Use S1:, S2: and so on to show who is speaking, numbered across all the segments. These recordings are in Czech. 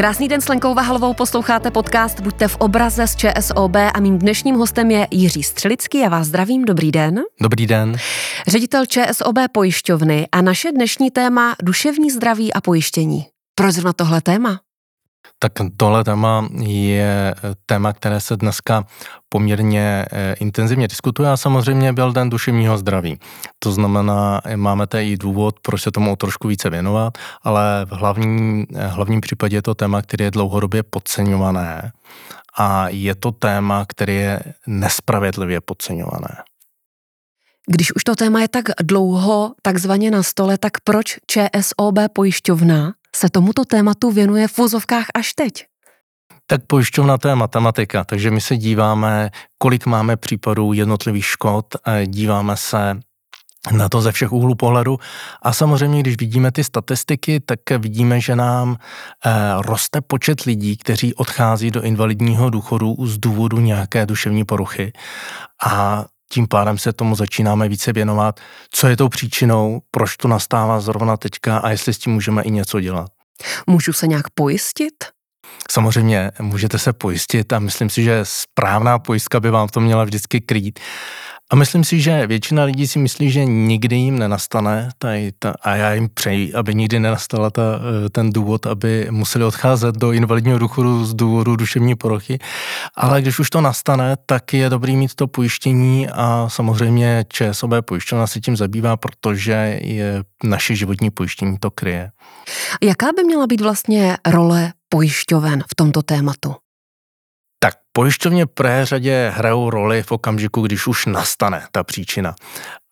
S1: Krásný den s Lenkou Vahalovou posloucháte podcast Buďte v obraze z ČSOB a mým dnešním hostem je Jiří Střelický. Já vás zdravím, dobrý den.
S2: Dobrý den.
S1: Ředitel ČSOB pojišťovny a naše dnešní téma duševní zdraví a pojištění. Proč zrovna tohle téma?
S2: Tak tohle téma je téma, které se dneska poměrně eh, intenzivně diskutuje a samozřejmě byl den duševního zdraví. To znamená, máme tady i důvod, proč se tomu trošku více věnovat, ale v hlavním, eh, hlavním případě je to téma, které je dlouhodobě podceňované a je to téma, které je nespravedlivě podceňované.
S1: Když už to téma je tak dlouho takzvaně na stole, tak proč ČSOB pojišťovna se tomuto tématu věnuje v vozovkách až teď?
S2: Tak pojišťovna to je matematika, takže my se díváme, kolik máme případů jednotlivých škod, díváme se na to ze všech úhlů pohledu. A samozřejmě, když vidíme ty statistiky, tak vidíme, že nám eh, roste počet lidí, kteří odchází do invalidního důchodu z důvodu nějaké duševní poruchy. A tím pádem se tomu začínáme více věnovat, co je tou příčinou, proč to nastává zrovna teďka a jestli s tím můžeme i něco dělat.
S1: Můžu se nějak pojistit?
S2: Samozřejmě můžete se pojistit a myslím si, že správná pojistka by vám to měla vždycky krýt. A myslím si, že většina lidí si myslí, že nikdy jim nenastane ta, a já jim přeji, aby nikdy nenastala ta, eh, ten důvod, aby museli odcházet do invalidního důchodu z důvodu duševní porochy. Ale když už to nastane, tak je dobrý mít to pojištění a samozřejmě ČSOB pojišťovna se tím zabývá, protože je naše životní pojištění to kryje.
S1: Jaká by měla být vlastně role pojišťoven v tomto tématu?
S2: Tak pojišťovně v řadě hrajou roli v okamžiku, když už nastane ta příčina.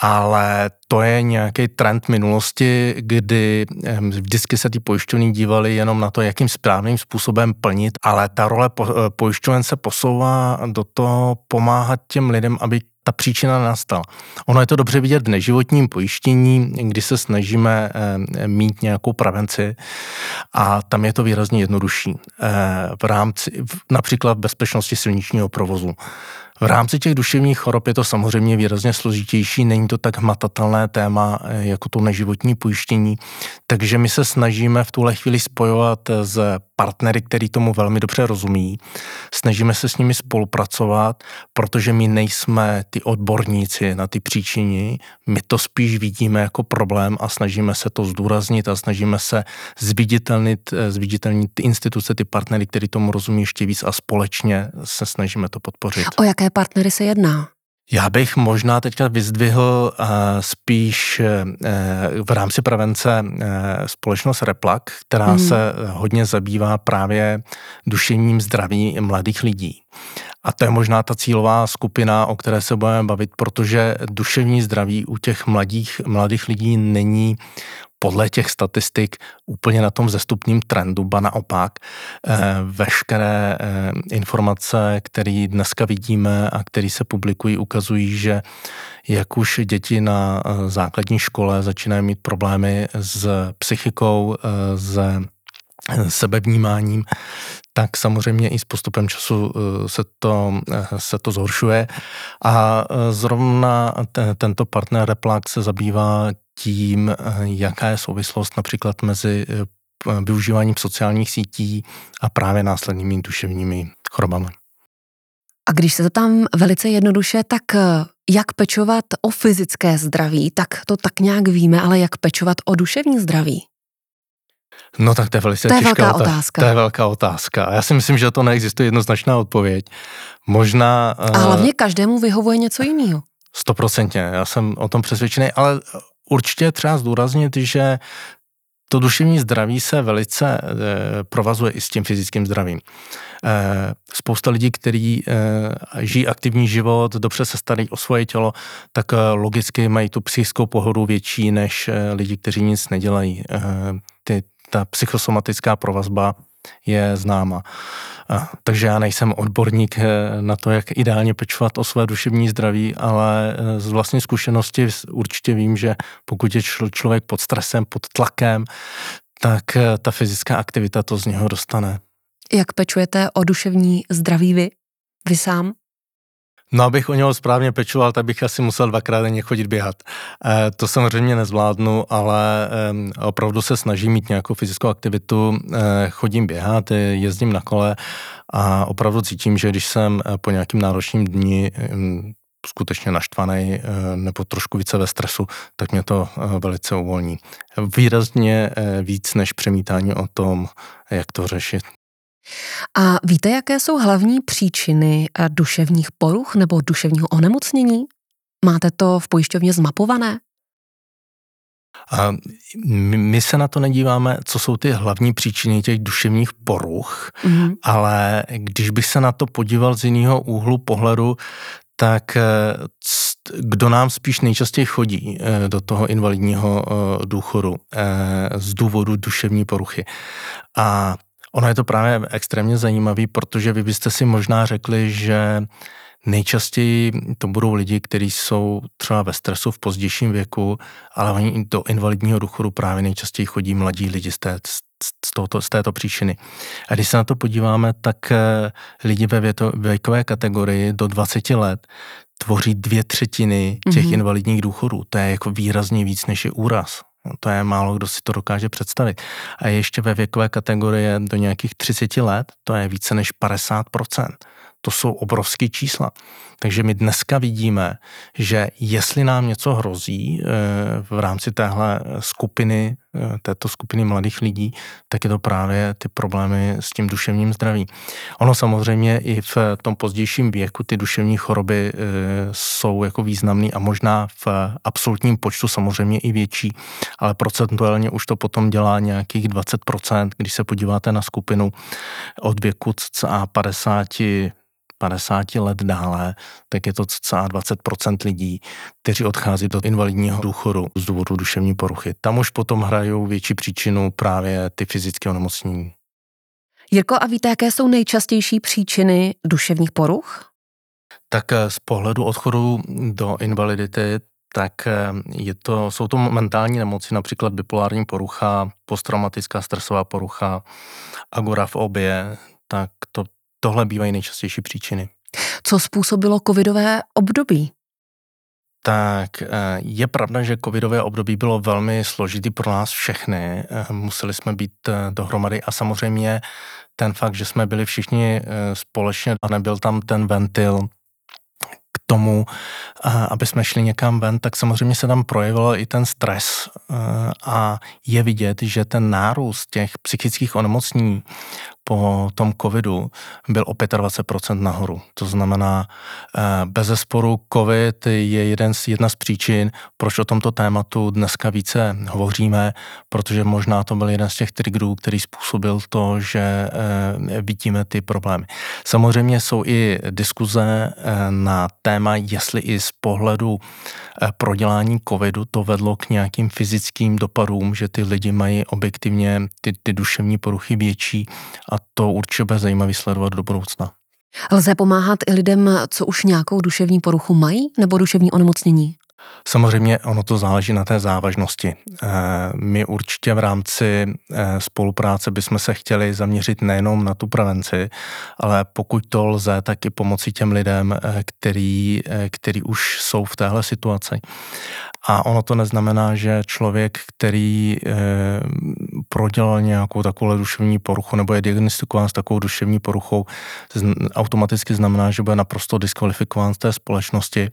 S2: Ale to je nějaký trend minulosti, kdy vždycky se ty pojišťovny dívaly jenom na to, jakým správným způsobem plnit, ale ta role pojišťoven se posouvá do toho pomáhat těm lidem, aby ta příčina nastala. Ono je to dobře vidět v neživotním pojištění, kdy se snažíme eh, mít nějakou prevenci a tam je to výrazně jednodušší. Eh, v rámci například v bezpečnosti silničního provozu. V rámci těch duševních chorob je to samozřejmě výrazně složitější, není to tak hmatatelné téma eh, jako to neživotní pojištění, takže my se snažíme v tuhle chvíli spojovat s partnery, který tomu velmi dobře rozumí. Snažíme se s nimi spolupracovat, protože my nejsme ty odborníci na ty příčiny, my to spíš vidíme jako problém a snažíme se to zdůraznit a snažíme se zviditelnit, eh, zviditelnit ty instituce, ty partnery, který tomu rozumí ještě víc a společně se snažíme to podpořit.
S1: O jaké partnery se jedná?
S2: Já bych možná teďka vyzdvihl uh, spíš uh, v rámci prevence uh, společnost Replak, která mm. se hodně zabývá právě duševním zdraví mladých lidí. A to je možná ta cílová skupina, o které se budeme bavit, protože duševní zdraví u těch mladých, mladých lidí není podle těch statistik úplně na tom zestupním trendu, ba naopak. Eh, veškeré eh, informace, které dneska vidíme a které se publikují, ukazují, že jak už děti na eh, základní škole začínají mít problémy s psychikou, s sebevnímáním, tak samozřejmě i s postupem času se to, se to zhoršuje. A zrovna tento partner Replak se zabývá tím, eh, jaká je souvislost například mezi eh, využíváním sociálních sítí a právě následnými duševními chorobami.
S1: A když se tam velice jednoduše, tak eh, jak pečovat o fyzické zdraví, tak to tak nějak víme, ale jak pečovat o duševní zdraví?
S2: No tak to je velice
S1: to je
S2: těžká
S1: velká otázka.
S2: To je velká otázka. A já si myslím, že to neexistuje jednoznačná odpověď. Možná...
S1: A hlavně každému vyhovuje něco jiného.
S2: Stoprocentně, já jsem o tom přesvědčený, ale určitě třeba zdůraznit, že to duševní zdraví se velice e, provazuje i s tím fyzickým zdravím. E, spousta lidí, kteří e, žijí aktivní život, dobře se starají o svoje tělo, tak e, logicky mají tu psychickou pohodu větší než e, lidi, kteří nic nedělají. E, ty, ta psychosomatická provazba je známa. Takže já nejsem odborník eh, na to, jak ideálně pečovat o své duševní zdraví, ale eh, z vlastní zkušenosti určitě vím, že pokud je člověk pod stresem, pod tlakem, tak eh, ta fyzická aktivita to z něho dostane.
S1: Jak pečujete o duševní zdraví vy? Vy sám?
S2: No, abych o něho správně pečoval, tak bych asi musel dvakrát denně chodit běhat. E, to samozřejmě nezvládnu, ale e, opravdu se snažím mít nějakou fyzickou aktivitu. E, chodím běhat, jezdím na kole a opravdu cítím, že když jsem po nějakým náročným dni skutečně naštvaný nebo trošku více ve stresu, tak mě to velice uvolní. Výrazně víc než přemítání o tom, jak to řešit.
S1: A víte, jaké jsou hlavní příčiny eh, duševních poruch nebo duševního onemocnění? Máte to v pojišťovně zmapované?
S2: A my se na to nedíváme, co jsou ty hlavní příčiny těch duševních poruch, mm-hmm. ale když bych se na to podíval z jiného úhlu pohledu, tak eh, kdo nám spíš nejčastěji chodí eh, do toho invalidního důchodu z důvodu duševní poruchy. A Ono je to právě extrémně zajímavý, protože vy byste si možná řekli, že nejčastěji to budou lidi, kteří jsou třeba ve stresu v pozdějším věku, ale oni do invalidního důchodu právě nejčastěji chodí mladí lidi z, té, z, tohoto, z této příčiny. A když se na to podíváme, tak eh, lidi ve věto, věkové kategorii do 20 let tvoří dvě třetiny těch mm-hmm. invalidních důchodů. To je jako výrazně víc než je úraz. No, to je málo kdo si to dokáže představit. A ještě ve věkové kategorii do nějakých 30 let, to je více než 50%. To jsou obrovské čísla. Takže my dneska vidíme, že jestli nám něco hrozí eh, v rámci téhle skupiny, této skupiny mladých lidí, tak je to právě ty problémy s tím duševním zdravím. Ono samozřejmě i v tom pozdějším věku ty duševní choroby eh, jsou jako významné a možná v absolutním počtu samozřejmě i větší, ale procentuálně už to potom dělá nějakých 20%, když se podíváte na skupinu od věku cca 50 50 let dále, tak je to cca 20% lidí, kteří odchází do invalidního důchodu z důvodu duševní poruchy. Tam už potom hrajou větší příčinu právě ty fyzické onemocnění.
S1: Jirko, a víte, jaké jsou nejčastější příčiny duševních poruch?
S2: Tak eh, z pohledu odchodu do invalidity, tak eh, je to, jsou to mentální nemoci, například bipolární porucha, posttraumatická stresová porucha, agorafobie, tak to tohle bývají nejčastější příčiny.
S1: Co způsobilo covidové období?
S2: Tak eh, je pravda, že covidové období bylo velmi složitý pro nás všechny. Eh, museli jsme být eh, dohromady a samozřejmě ten fakt, že jsme byli všichni společně a nebyl tam ten ventil k tomu, aby jsme šli někam ven, tak samozřejmě se tam projevil i ten stres a je vidět, že ten nárůst těch psychických onemocnění po tom covidu byl o 25% nahoru. To znamená, eh, bez zesporu covid je jeden z, jedna z příčin, proč o tomto tématu dneska více hovoříme, protože možná to byl jeden z těch triggerů, který způsobil to, že eh, vidíme ty problémy. Samozřejmě jsou i diskuze eh, na téma, jestli i z pohledu prodělání covidu to vedlo k nějakým fyzickým dopadům, že ty lidi mají objektivně ty, ty duševní poruchy větší a to určitě bude zajímavý sledovat do budoucna.
S1: Lze pomáhat i lidem, co už nějakou duševní poruchu mají nebo duševní onemocnění?
S2: Samozřejmě ono to záleží na té závažnosti. Eh, my určitě v rámci eh, spolupráce bychom se chtěli zaměřit nejenom na tu prevenci, ale pokud to lze, tak i pomoci těm lidem, eh, který, který už jsou v téhle situaci. A ono to neznamená, že člověk, který e, prodělal nějakou takovou duševní poruchu nebo je diagnostikován s takovou duševní poruchou, automaticky znamená, že bude naprosto diskvalifikován z té společnosti.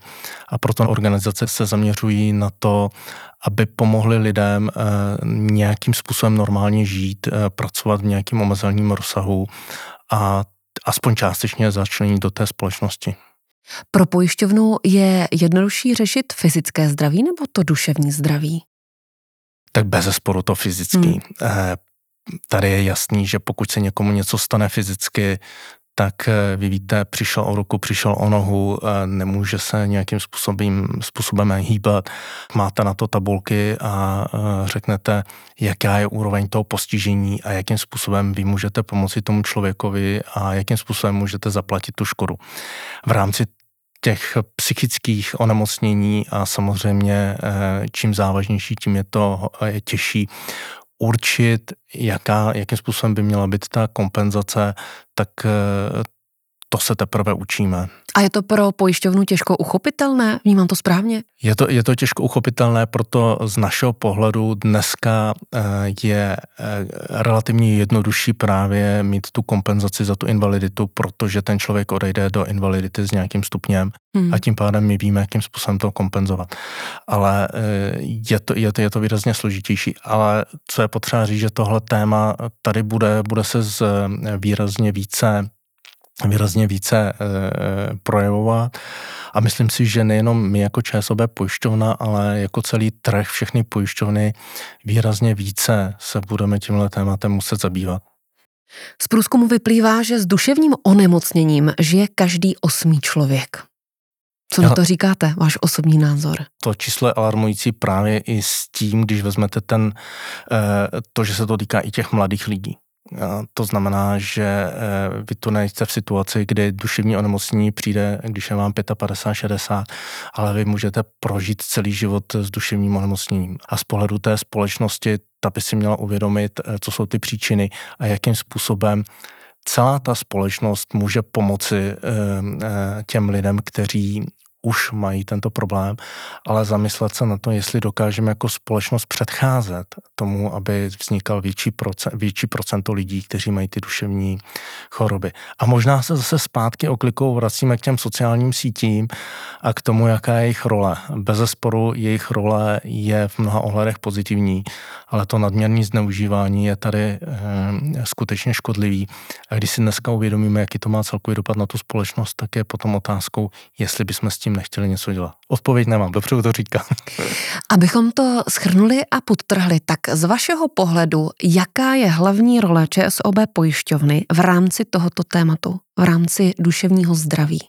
S2: A proto organizace se zaměřují na to, aby pomohli lidem e, nějakým způsobem normálně žít, e, pracovat v nějakým omezeným rozsahu a aspoň částečně začlenit do té společnosti.
S1: Pro pojišťovnu je jednodušší řešit fyzické zdraví nebo to duševní zdraví?
S2: Tak bez zesporu to fyzický. Hmm. Tady je jasný, že pokud se někomu něco stane fyzicky, tak eh, vy víte, přišel o ruku, přišel o nohu, eh, nemůže se nějakým způsobem, způsobem hýbat. Máte na to tabulky a řeknete, jaká je úroveň toho postižení a jakým způsobem vy můžete pomoci tomu člověkovi a jakým způsobem můžete zaplatit tu škodu. V rámci těch psychických onemocnění a samozřejmě eh, čím závažnější, tím je to je těžší určit, jaká, jakým způsobem by měla být ta kompenzace, tak eh, to se teprve učíme.
S1: A je to pro pojišťovnu těžko uchopitelné? Vnímám to správně?
S2: Je to, je to těžko uchopitelné, proto z našeho pohledu dneska eh, je eh, relativně jednodušší právě mít tu kompenzaci za tu invaliditu, protože ten člověk odejde do invalidity s nějakým stupněm hmm. a tím pádem my víme, jakým způsobem to kompenzovat. Ale eh, je to, je to, je to výrazně složitější. Ale co je potřeba říct, že tohle téma tady bude, bude se z výrazně více výrazně více e, projevovat. A myslím si, že nejenom my jako ČSOB pojišťovna, ale jako celý trh, všechny pojišťovny výrazně více se budeme tímhle tématem muset zabývat.
S1: Z průzkumu vyplývá, že s duševním onemocněním žije každý osmý člověk. Co na to říkáte, váš osobní názor?
S2: To číslo je alarmující právě i s tím, když vezmete ten, eh, to, že se to týká i těch mladých lidí. To znamená, že eh, vy tu nejste v situaci, kdy duševní onemocnění přijde, když je vám 55, 60, ale vy můžete prožít celý život s duševním onemocněním. A z pohledu té společnosti, ta by si měla uvědomit, eh, co jsou ty příčiny a jakým způsobem celá ta společnost může pomoci eh, těm lidem, kteří už mají tento problém, ale zamyslet se na to, jestli dokážeme jako společnost předcházet tomu, aby vznikal větší, procent, větší procento lidí, kteří mají ty duševní choroby. A možná se zase zpátky oklikou vracíme k těm sociálním sítím a k tomu, jaká je jejich role. Bez zesporu jejich role je v mnoha ohledech pozitivní, ale to nadměrné zneužívání je tady e, skutečně škodlivý. A když si dneska uvědomíme, jaký to má celkový dopad na tu společnost, tak je potom otázkou, jestli bychom s tím tím nechtěli něco dělat. Odpověď nemám, dopředu to říkám.
S1: Abychom to schrnuli a podtrhli, tak z vašeho pohledu, jaká je hlavní role ČSOB pojišťovny v rámci tohoto tématu, v rámci duševního zdraví?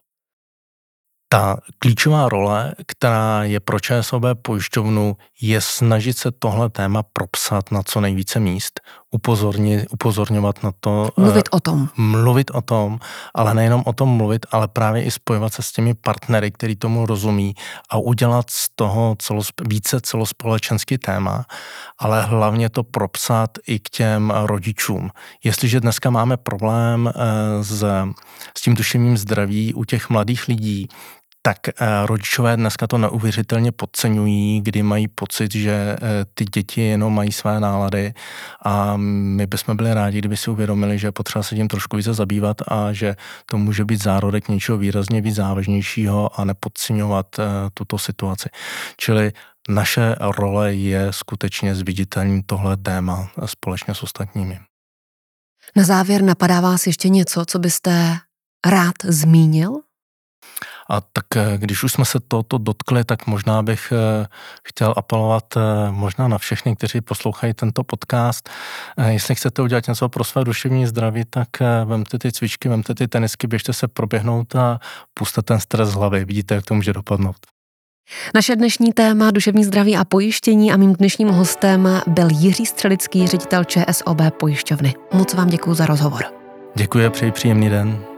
S2: Ta klíčová role, která je pro ČSOB pojišťovnu, je snažit se tohle téma propsat na co nejvíce míst, upozornit, upozorňovat na to.
S1: Mluvit uh, o tom.
S2: Mluvit o tom, ale nejenom o tom mluvit, ale právě i spojovat se s těmi partnery, který tomu rozumí a udělat z toho celos, více celospolečenský téma, ale hlavně to propsat i k těm rodičům. Jestliže dneska máme problém uh, s, s tím duševním zdraví u těch mladých lidí, tak eh, rodičové dneska to neuvěřitelně podceňují, kdy mají pocit, že eh, ty děti jenom mají své nálady a my bychom byli rádi, kdyby si uvědomili, že potřeba se tím trošku více zabývat a že to může být zárodek něčeho výrazně víc závažnějšího a nepodceňovat eh, tuto situaci. Čili naše role je skutečně zviditelným tohle téma společně s ostatními.
S1: Na závěr napadá vás ještě něco, co byste rád zmínil
S2: a tak eh, když už jsme se tohoto dotkli, tak možná bych eh, chtěl apelovat eh, možná na všechny, kteří poslouchají tento podcast. Jestli chcete udělat něco pro své duševní zdraví, tak vemte ty cvičky, vemte ty tenisky, běžte se proběhnout a puste ten stres z hlavy. Vidíte, jak to může dopadnout.
S1: Naše dnešní téma duševní zdraví a pojištění a mým dnešním hostem byl Jiří Střelický, ředitel ČSOB pojišťovny. Moc vám děkuji za rozhovor.
S2: Děkuji a přeji příjemný den.